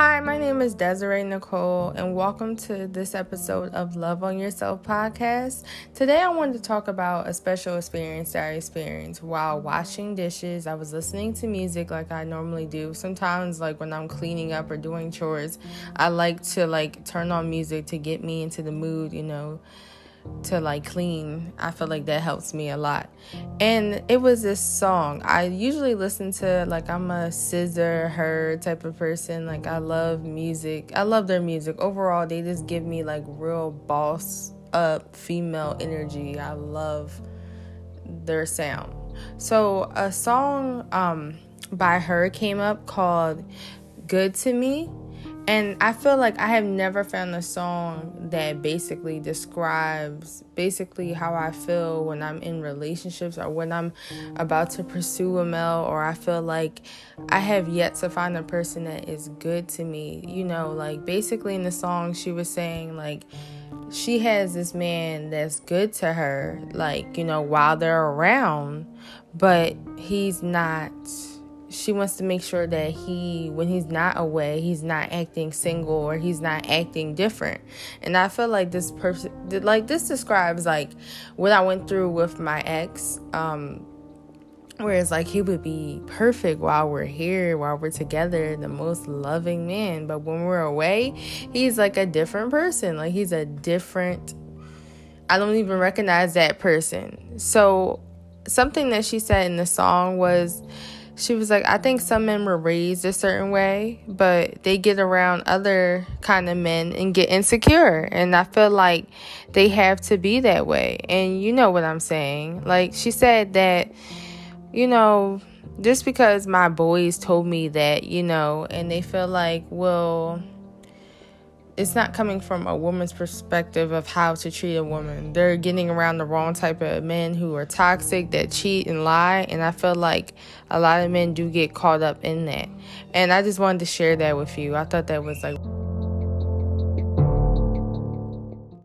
Hi, my name is Desiree Nicole, and welcome to this episode of Love on Yourself podcast. Today, I wanted to talk about a special experience that I experienced while washing dishes. I was listening to music like I normally do. Sometimes, like when I'm cleaning up or doing chores, I like to like turn on music to get me into the mood, you know to like clean. I feel like that helps me a lot. And it was this song. I usually listen to like I'm a scissor her type of person. Like I love music. I love their music. Overall, they just give me like real boss up female energy. I love their sound. So a song um by her came up called Good to Me and I feel like I have never found a song that basically describes basically how I feel when I'm in relationships or when I'm about to pursue a male or I feel like I have yet to find a person that is good to me. You know, like basically in the song she was saying like she has this man that's good to her like, you know, while they're around, but he's not she wants to make sure that he when he's not away he's not acting single or he's not acting different and i feel like this person like this describes like what i went through with my ex um Whereas, like, he would be perfect while we're here, while we're together, the most loving man. But when we're away, he's like a different person. Like, he's a different, I don't even recognize that person. So, something that she said in the song was, she was like, I think some men were raised a certain way, but they get around other kind of men and get insecure. And I feel like they have to be that way. And you know what I'm saying. Like she said that, you know, just because my boys told me that, you know, and they feel like, well, it's not coming from a woman's perspective of how to treat a woman. They're getting around the wrong type of men who are toxic, that cheat and lie. And I feel like a lot of men do get caught up in that. And I just wanted to share that with you. I thought that was like.